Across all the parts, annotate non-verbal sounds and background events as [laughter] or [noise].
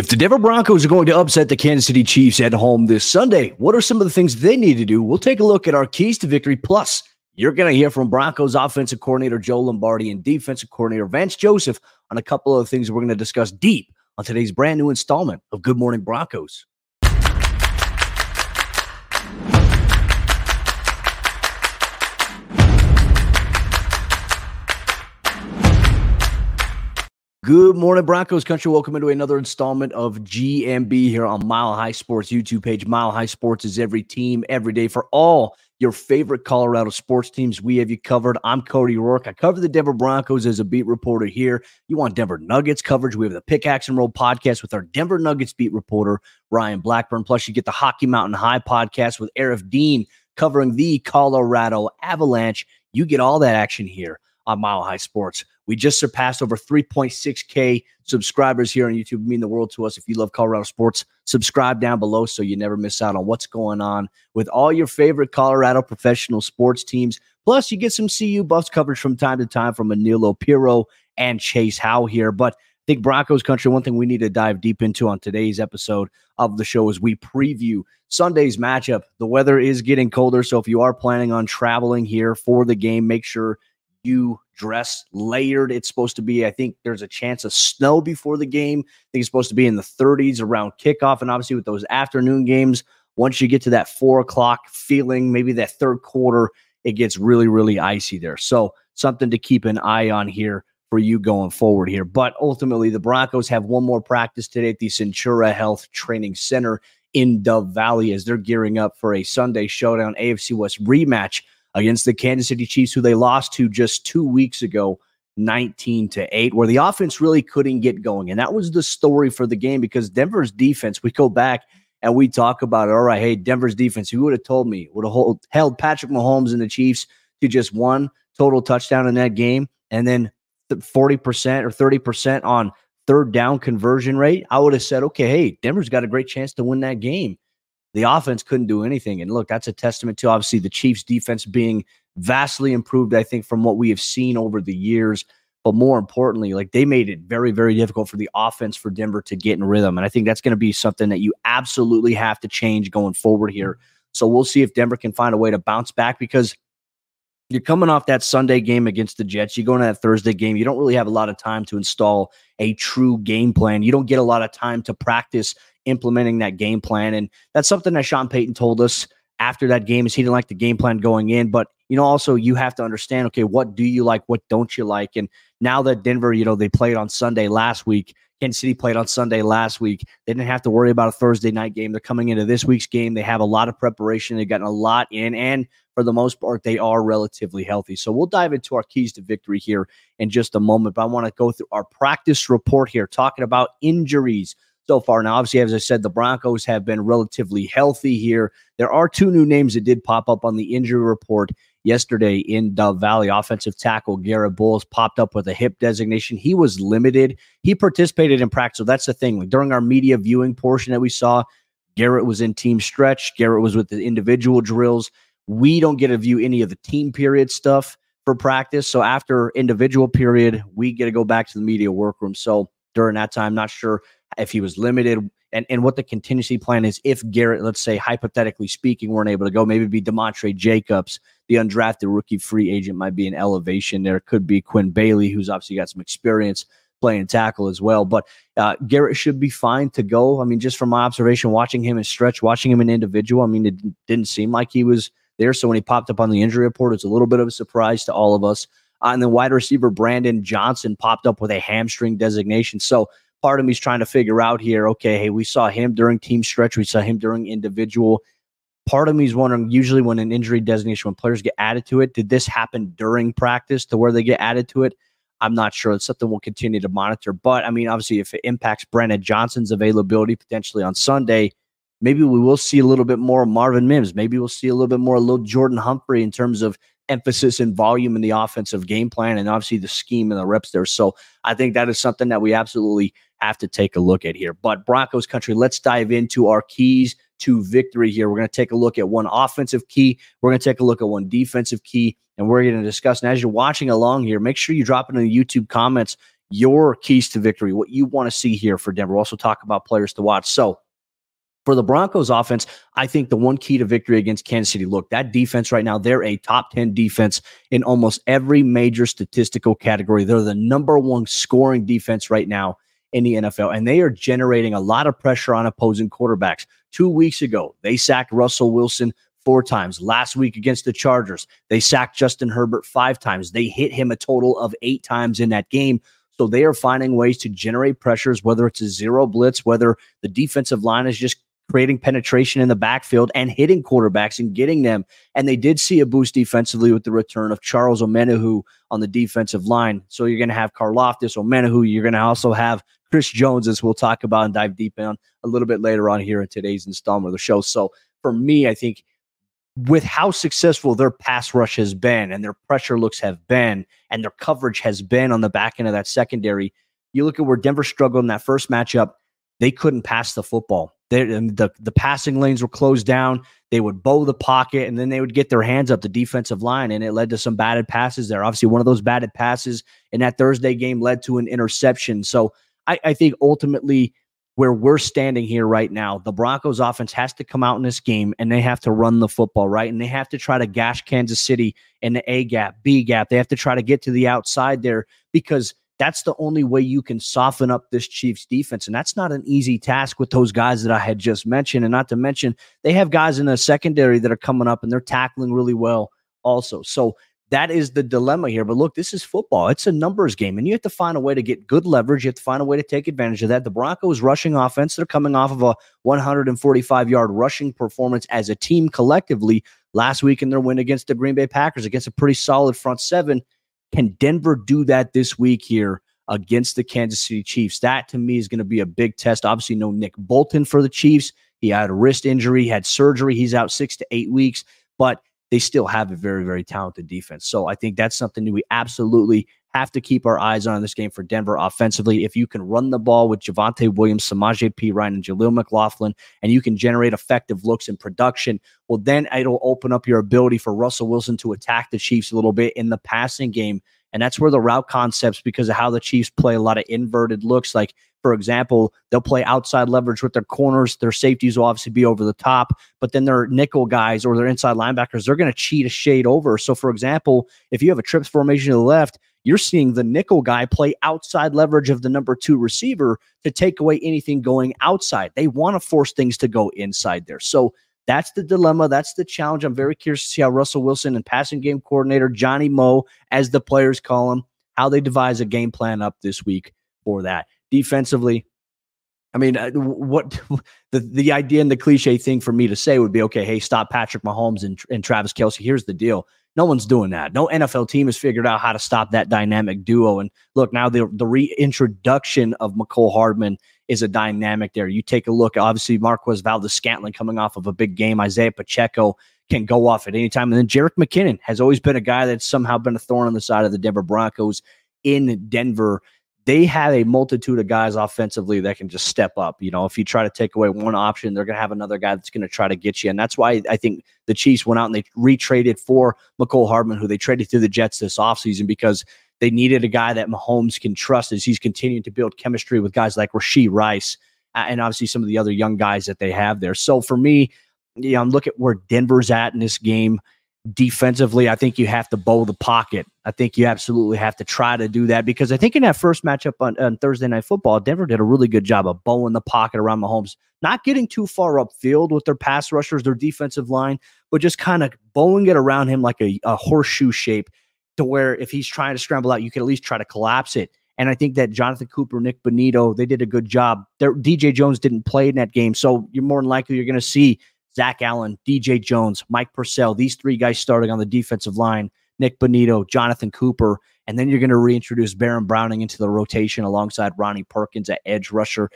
If the Denver Broncos are going to upset the Kansas City Chiefs at home this Sunday, what are some of the things they need to do? We'll take a look at our keys to victory. Plus, you're going to hear from Broncos offensive coordinator Joe Lombardi and defensive coordinator Vance Joseph on a couple of things we're going to discuss deep on today's brand new installment of Good Morning Broncos. Good morning, Broncos country. Welcome into another installment of GMB here on Mile High Sports YouTube page. Mile High Sports is every team, every day for all your favorite Colorado sports teams. We have you covered. I'm Cody Roark. I cover the Denver Broncos as a beat reporter here. You want Denver Nuggets coverage? We have the Pickaxe and Roll podcast with our Denver Nuggets beat reporter, Ryan Blackburn. Plus, you get the Hockey Mountain High podcast with Aarif Dean covering the Colorado Avalanche. You get all that action here on Mile High Sports. We just surpassed over 3.6K subscribers here on YouTube. mean the world to us. If you love Colorado sports, subscribe down below so you never miss out on what's going on with all your favorite Colorado professional sports teams. Plus, you get some CU Buffs coverage from time to time from Aniello Piro and Chase Howe here. But I think Broncos country, one thing we need to dive deep into on today's episode of the show is we preview Sunday's matchup. The weather is getting colder. So if you are planning on traveling here for the game, make sure you dress layered. It's supposed to be, I think there's a chance of snow before the game. I think it's supposed to be in the 30s around kickoff. And obviously, with those afternoon games, once you get to that four o'clock feeling, maybe that third quarter, it gets really, really icy there. So, something to keep an eye on here for you going forward here. But ultimately, the Broncos have one more practice today at the Centura Health Training Center in Dove Valley as they're gearing up for a Sunday showdown AFC West rematch against the Kansas City Chiefs, who they lost to just two weeks ago, 19 to 8, where the offense really couldn't get going. And that was the story for the game because Denver's defense, we go back and we talk about it. All right, hey, Denver's defense, who would have told me would have hold, held Patrick Mahomes and the Chiefs to just one total touchdown in that game and then 40% or 30% on third down conversion rate? I would have said, okay, hey, Denver's got a great chance to win that game the offense couldn't do anything. And look, that's a testament to obviously the Chiefs' defense being vastly improved, I think, from what we have seen over the years. But more importantly, like they made it very, very difficult for the offense for Denver to get in rhythm. And I think that's going to be something that you absolutely have to change going forward here. So we'll see if Denver can find a way to bounce back because you're coming off that Sunday game against the Jets. You go into that Thursday game. You don't really have a lot of time to install a true game plan. You don't get a lot of time to practice implementing that game plan. And that's something that Sean Payton told us after that game is he didn't like the game plan going in. But, you know, also you have to understand, okay, what do you like? What don't you like? And now that Denver, you know, they played on Sunday last week, Kansas City played on Sunday last week. They didn't have to worry about a Thursday night game. They're coming into this week's game. They have a lot of preparation. They've gotten a lot in, and for the most part, they are relatively healthy. So we'll dive into our keys to victory here in just a moment. But I want to go through our practice report here, talking about injuries so far. Now, obviously, as I said, the Broncos have been relatively healthy here. There are two new names that did pop up on the injury report yesterday in Dove Valley. Offensive tackle Garrett Bolles popped up with a hip designation. He was limited. He participated in practice. So that's the thing. Like during our media viewing portion that we saw, Garrett was in team stretch. Garrett was with the individual drills. We don't get to view any of the team period stuff for practice. So after individual period, we get to go back to the media workroom. So during that time, not sure if he was limited, and, and what the contingency plan is if Garrett, let's say hypothetically speaking, weren't able to go, maybe be Demontrey Jacobs, the undrafted rookie free agent might be an elevation. There could be Quinn Bailey, who's obviously got some experience playing tackle as well. But uh, Garrett should be fine to go. I mean, just from my observation, watching him in stretch, watching him in individual, I mean, it didn't seem like he was there. So when he popped up on the injury report, it's a little bit of a surprise to all of us. Uh, and then wide receiver Brandon Johnson popped up with a hamstring designation. So part of me is trying to figure out here okay, hey, we saw him during team stretch, we saw him during individual. Part of me is wondering usually when an injury designation, when players get added to it, did this happen during practice to where they get added to it? I'm not sure. It's something we'll continue to monitor. But I mean, obviously, if it impacts Brandon Johnson's availability potentially on Sunday, maybe we will see a little bit more Marvin Mims. Maybe we'll see a little bit more little Jordan Humphrey in terms of emphasis and volume in the offensive game plan and obviously the scheme and the reps there. So I think that is something that we absolutely have to take a look at here. But Broncos country, let's dive into our keys to victory here. We're going to take a look at one offensive key. We're going to take a look at one defensive key, and we're going to discuss. And as you're watching along here, make sure you drop it in the YouTube comments your keys to victory, what you want to see here for Denver. We'll also talk about players to watch. So, for the Broncos offense, I think the one key to victory against Kansas City, look, that defense right now, they're a top 10 defense in almost every major statistical category. They're the number one scoring defense right now in the NFL, and they are generating a lot of pressure on opposing quarterbacks. Two weeks ago, they sacked Russell Wilson four times. Last week against the Chargers, they sacked Justin Herbert five times. They hit him a total of eight times in that game. So they are finding ways to generate pressures, whether it's a zero blitz, whether the defensive line is just creating penetration in the backfield and hitting quarterbacks and getting them. And they did see a boost defensively with the return of Charles Omenihu on the defensive line. So you're going to have Karlaftis, Omenihu. You're going to also have Chris Jones, as we'll talk about and dive deep on a little bit later on here in today's installment of the show. So for me, I think with how successful their pass rush has been and their pressure looks have been and their coverage has been on the back end of that secondary, you look at where Denver struggled in that first matchup, they couldn't pass the football. They, um, the, the passing lanes were closed down. They would bow the pocket and then they would get their hands up the defensive line. And it led to some batted passes there. Obviously, one of those batted passes in that Thursday game led to an interception. So I, I think ultimately where we're standing here right now, the Broncos offense has to come out in this game and they have to run the football, right? And they have to try to gash Kansas City in the A gap, B gap. They have to try to get to the outside there because that's the only way you can soften up this Chiefs defense. And that's not an easy task with those guys that I had just mentioned. And not to mention, they have guys in the secondary that are coming up and they're tackling really well also. So that is the dilemma here. But look, this is football. It's a numbers game, and you have to find a way to get good leverage. You have to find a way to take advantage of that. The Broncos rushing offense, they're coming off of a 145 yard rushing performance as a team collectively last week in their win against the Green Bay Packers against a pretty solid front seven. Can Denver do that this week here against the Kansas City Chiefs? That to me is going to be a big test. Obviously, no Nick Bolton for the Chiefs. He had a wrist injury, had surgery. He's out six to eight weeks. But they still have a very, very talented defense. So I think that's something that we absolutely have to keep our eyes on this game for Denver offensively. If you can run the ball with Javonte Williams, Samaje Perine and Jaleel McLaughlin, and you can generate effective looks in production, well, then it'll open up your ability for Russell Wilson to attack the Chiefs a little bit in the passing game. And that's where the route concepts, because of how the Chiefs play a lot of inverted looks, like for example, they'll play outside leverage with their corners. Their safeties will obviously be over the top, but then their nickel guys or their inside linebackers, they're going to cheat a shade over. So, for example, if you have a trips formation to the left, you're seeing the nickel guy play outside leverage of the number two receiver to take away anything going outside. They want to force things to go inside there. So, that's the dilemma. That's the challenge. I'm very curious to see how Russell Wilson and passing game coordinator Johnny Mo, as the players call him, how they devise a game plan up this week for that defensively. I mean, uh, what [laughs] the the idea and the cliche thing for me to say would be, okay, hey, stop Patrick Mahomes and, and Travis Kelce. Here's the deal: no one's doing that. No NFL team has figured out how to stop that dynamic duo. And look, now the the reintroduction of Mecole Hardman is a dynamic there. You take a look, obviously, Marquez Valdes-Scantling coming off of a big game. Isaiah Pacheco can go off at any time. And then Jerick McKinnon has always been a guy that's somehow been a thorn on the side of the Denver Broncos in Denver they have a multitude of guys offensively that can just step up. You know, if you try to take away one option, they're going to have another guy that's going to try to get you. And that's why I think the Chiefs went out and they retraded for Mecole Hardman, who they traded to the Jets this offseason because they needed a guy that Mahomes can trust as he's continuing to build chemistry with guys like Rashee Rice and obviously some of the other young guys that they have there. So for me, you know, I'm look at where Denver's at in this game defensively, I think you have to bow the pocket. I think you absolutely have to try to do that because I think in that first matchup on, on Thursday Night Football, Denver did a really good job of bowing the pocket around Mahomes, not getting too far upfield with their pass rushers, their defensive line, but just kind of bowing it around him like a, a horseshoe shape to where if he's trying to scramble out, you can at least try to collapse it. And I think that Jonathan Cooper, Nik Bonitto, they did a good job. Their, DJ Jones didn't play in that game, so you're more than likely you're going to see Zach Allen, DJ Jones, Mike Purcell, these three guys starting on the defensive line, Nik Bonitto, Jonathan Cooper, and then you're going to reintroduce Baron Browning into the rotation alongside Ronnie Perkins at edge rusher.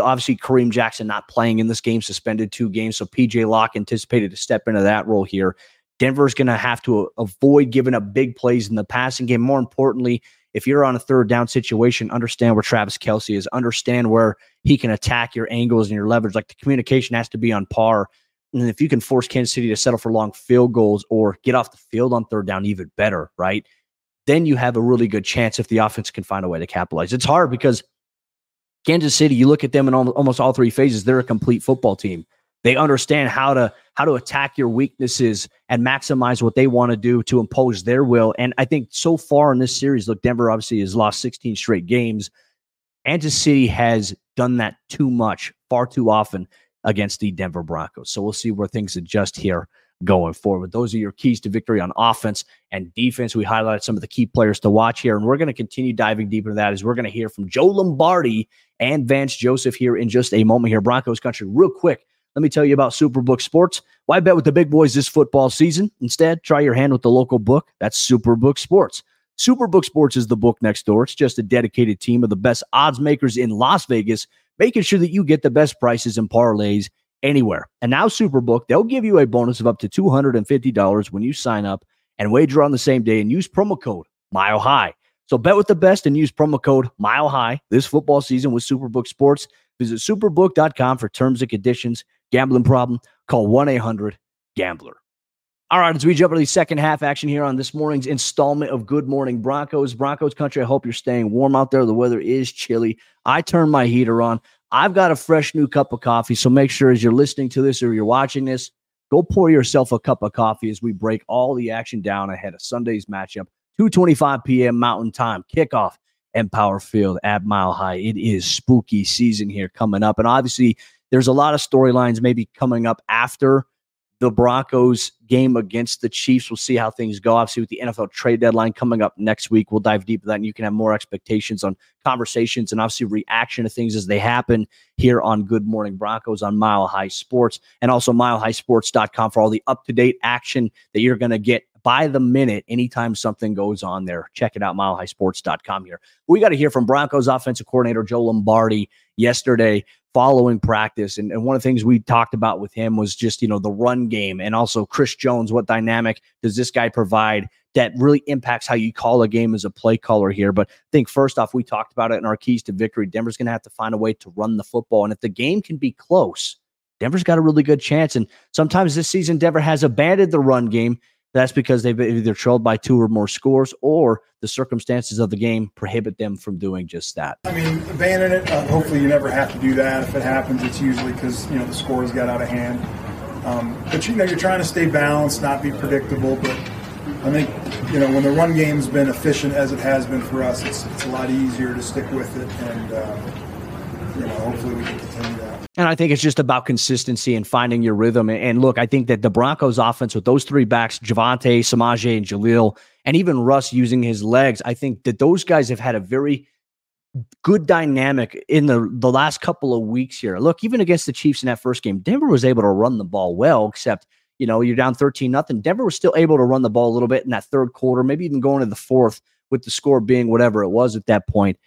Obviously, Kareem Jackson not playing in this game, suspended two games. So PJ Locke anticipated to step into that role here. Denver's going to have to avoid giving up big plays in the passing game. More importantly, if you're on a third down situation, understand where Travis Kelce is, understand where he can attack your angles and your leverage. Like the communication has to be on par. And if you can force Kansas City to settle for long field goals or get off the field on third down, even better, right? then you have a really good chance if the offense can find a way to capitalize. It's hard because Kansas City, you look at them in almost all three phases, they're a complete football team. They understand how to how to attack your weaknesses and maximize what they want to do to impose their will. And I think so far in this series, look, Denver obviously has lost 16 straight games. Kansas City has done that too much, far too often against the Denver Broncos. So we'll see where things adjust here going forward. Those are your keys to victory on offense and defense. We highlighted some of the key players to watch here, and we're going to continue diving deeper into that as we're going to hear from Joe Lombardi and Vance Joseph here in just a moment here. Broncos country, real quick. Let me tell you about Superbook Sports. Why bet with the big boys this football season? Instead, try your hand with the local book. That's Superbook Sports. Superbook Sports is the book next door. It's just a dedicated team of the best odds makers in Las Vegas, making sure that you get the best prices and parlays anywhere. And now, Superbook, they'll give you a bonus of up to $250 when you sign up and wager on the same day and use promo code Mile High. So bet with the best and use promo code Mile High this football season with Superbook Sports. Visit superbook.com for terms and conditions. Gambling problem? Call 1 800 Gambler. All right, as we jump into the second half action here on this morning's installment of Good Morning Broncos, Broncos country, I hope you're staying warm out there. The weather is chilly. I turned my heater on. I've got a fresh new cup of coffee. So make sure as you're listening to this or you're watching this, go pour yourself a cup of coffee as we break all the action down ahead of Sunday's matchup, 2:25 p.m. Mountain Time kickoff Empower Field at Mile High. It is spooky season here coming up, and obviously there's a lot of storylines maybe coming up after the Broncos game against the Chiefs. We'll see how things go. Obviously, with the NFL trade deadline coming up next week, we'll dive deep into that and you can have more expectations on conversations and obviously reaction to things as they happen here on Good Morning Broncos on Mile High Sports and also milehighsports.com for all the up to date action that you're going to get by the minute anytime something goes on there. Check it out, milehighsports.com here. We got to hear from Broncos offensive coordinator Joe Lombardi yesterday following practice. And, and one of the things we talked about with him was just, you know, the run game and also Chris Jones. What dynamic does this guy provide that really impacts how you call a game as a play caller here? But I think first off, we talked about it in our keys to victory. Denver's going to have to find a way to run the football. And if the game can be close, Denver's got a really good chance. And sometimes this season, Denver has abandoned the run game that's because they've been either trailed by two or more scores or the circumstances of the game prohibit them from doing just that. I mean, abandon it. Uh, hopefully, you never have to do that. If it happens, it's usually because you know the scores got out of hand. Um, but you know, you're trying to stay balanced, not be predictable. But I think you know when the run game's been efficient as it has been for us, it's, it's a lot easier to stick with it, and uh, you know, hopefully we can continue that. And I think it's just about consistency and finding your rhythm. And look, I think that the Broncos offense with those three backs, Javonte, Samaje, and Jaleel, and even Russ using his legs, I think that those guys have had a very good dynamic in the the last couple of weeks here. Look, even against the Chiefs in that first game, Denver was able to run the ball well, except you know, you're down 13 nothing. Denver was still able to run the ball a little bit in that third quarter, maybe even going to the fourth with the score being whatever it was at that point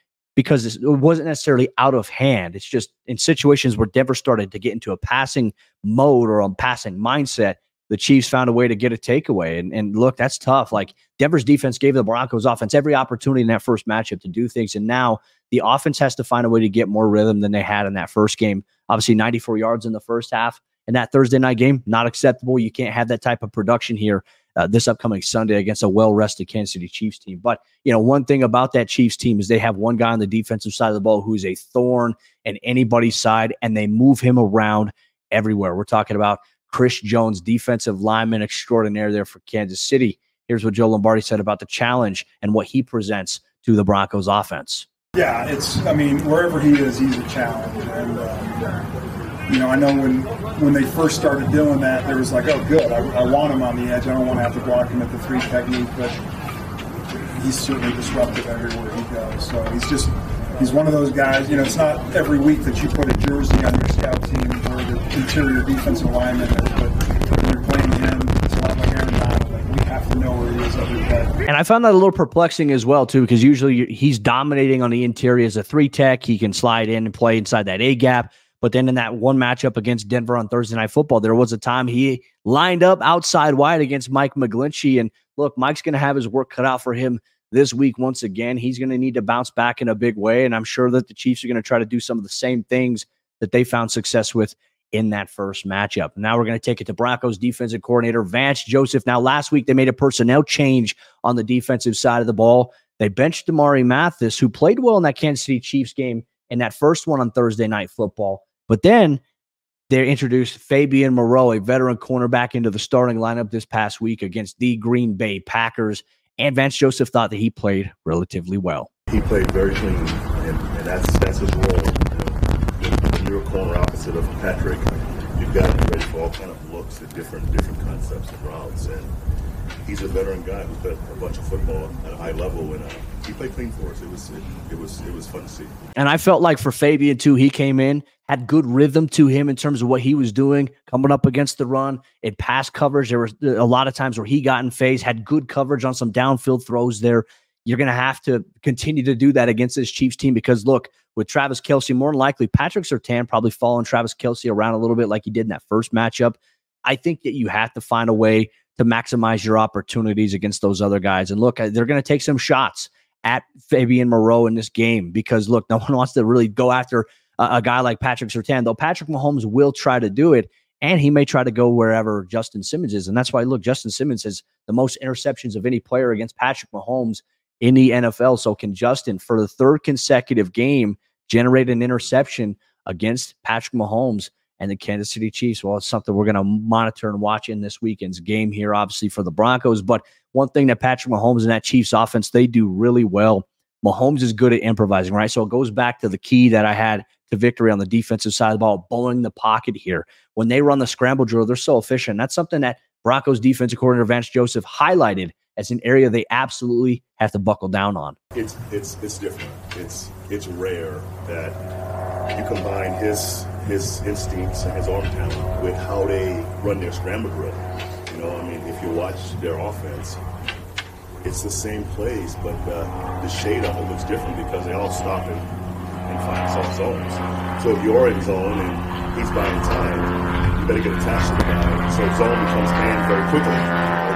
because it wasn't necessarily out of hand. It's just in situations where Denver started to get into a passing mode or a passing mindset, the Chiefs found a way to get a takeaway. And, and look, that's tough. Like Denver's defense gave the Broncos offense every opportunity in that first matchup to do things. And now the offense has to find a way to get more rhythm than they had in that first game. Obviously, 94 yards in the first half. And that Thursday night game, not acceptable. You can't have that type of production here uh, this upcoming Sunday against a well rested Kansas City Chiefs team. But, you know, one thing about that Chiefs team is they have one guy on the defensive side of the ball who's a thorn in anybody's side, and they move him around everywhere. We're talking about Chris Jones, defensive lineman extraordinaire there for Kansas City. Here's what Joe Lombardi said about the challenge and what he presents to the Broncos offense. Yeah, it's, I mean, wherever he is, he's a challenge. And, uh, you know, I know when when they first started doing that, there was like, oh, good, I, I want him on the edge. I don't want to have to block him at the three technique, but he's certainly disruptive everywhere he goes. So he's just he's one of those guys. You know, it's not every week that you put a jersey on your scout team or the interior defensive lineman, but when you're playing him, it's a lot like Aaron Donald. Like we have to know where he is every day. And I found that a little perplexing as well too, because usually he's dominating on the interior as a three tech. He can slide in and play inside that A gap. But then in that one matchup against Denver on Thursday Night Football, there was a time he lined up outside wide against Mike McGlinchey. And look, Mike's going to have his work cut out for him this week once again. He's going to need to bounce back in a big way. And I'm sure that the Chiefs are going to try to do some of the same things that they found success with in that first matchup. Now we're going to take it to Broncos defensive coordinator Vance Joseph. Now, last week they made a personnel change on the defensive side of the ball. They benched Damarri Mathis, who played well in that Kansas City Chiefs game in that first one on Thursday night football. But then they introduced Fabian Moreau, a veteran cornerback, into the starting lineup this past week against the Green Bay Packers. And Vance Joseph thought that he played relatively well. He played very clean, and, and that's that's his role you're a corner opposite of Patrick, you've got to be ready for all kind of looks at different different concepts and routes. And he's a veteran guy who's played a bunch of football at a high level, and uh, he played clean for us. It was it, it, was it was fun to see. And I felt like for Fabian too, he came in had good rhythm to him in terms of what he was doing, coming up against the run in pass coverage. There were a lot of times where he got in phase, had good coverage on some downfield throws there. You're going to have to continue to do that against this Chiefs team because look, with Travis Kelce, more than likely Patrick Surtain probably following Travis Kelce around a little bit like he did in that first matchup. I think that you have to find a way to maximize your opportunities against those other guys. And look, uh, they're going to take some shots at Fabian Moreau in this game because look, [laughs] no one wants to really go after a, a guy like Patrick Surtain, though Patrick Mahomes will try to do it. And he may try to go wherever Justin Simmons is. And that's why, look, Justin Simmons has the most interceptions of any player against Patrick Mahomes in the NFL. So can Justin, for the third consecutive game, generate an interception against Patrick Mahomes and the Kansas City Chiefs? Well, it's something we're going to monitor and watch in this weekend's game here, obviously for the Broncos. But one thing that Patrick Mahomes and that Chiefs offense, they do really well. Mahomes is good at improvising, right? So it goes back to the key that I had to victory on the defensive side of the ball, bowling the pocket here. When they run the scramble drill, they're so efficient. That's something that Broncos defensive coordinator Vance Joseph highlighted as an area they absolutely have to buckle down on. It's it's it's different. It's it's rare that you combine his his instincts and his arm talent with how they run their scramble drill. You know, I mean, if you watch their offense, it's the same plays, but uh, the shade of it looks different because they all stop and, find soft zones. So if you're in zone and he's buying time, you better get attached to the guy. So zone becomes man very quickly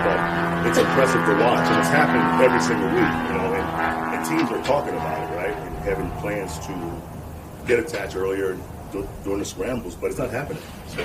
But it's impressive to watch, and it's happening every single week. You know, and, and teams are talking about it, right, and having plans to get attached earlier during the scrambles, but it's not happening. So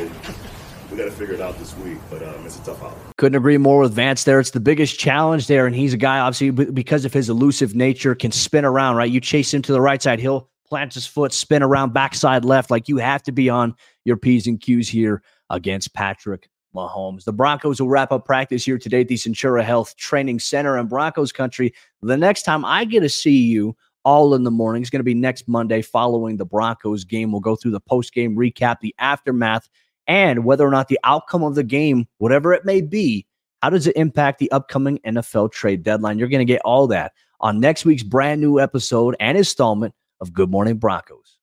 we got to figure it out this week, but um, it's a tough hour. Couldn't agree more with Vance there. It's the biggest challenge there, and he's a guy obviously because of his elusive nature can spin around. Right, you chase him to the right side, he'll plant his foot, spin around backside left. Like you have to be on your p's and q's here against Patrick Mahomes. The Broncos will wrap up practice here today at the Centura Health Training Center in Broncos country. The next time I get to see you all in the morning is going to be next Monday following the Broncos game. We'll go through the post game recap, the aftermath, and whether or not the outcome of the game, whatever it may be, how does it impact the upcoming NFL trade deadline? You're going to get all that on next week's brand new episode and installment of Good Morning Broncos.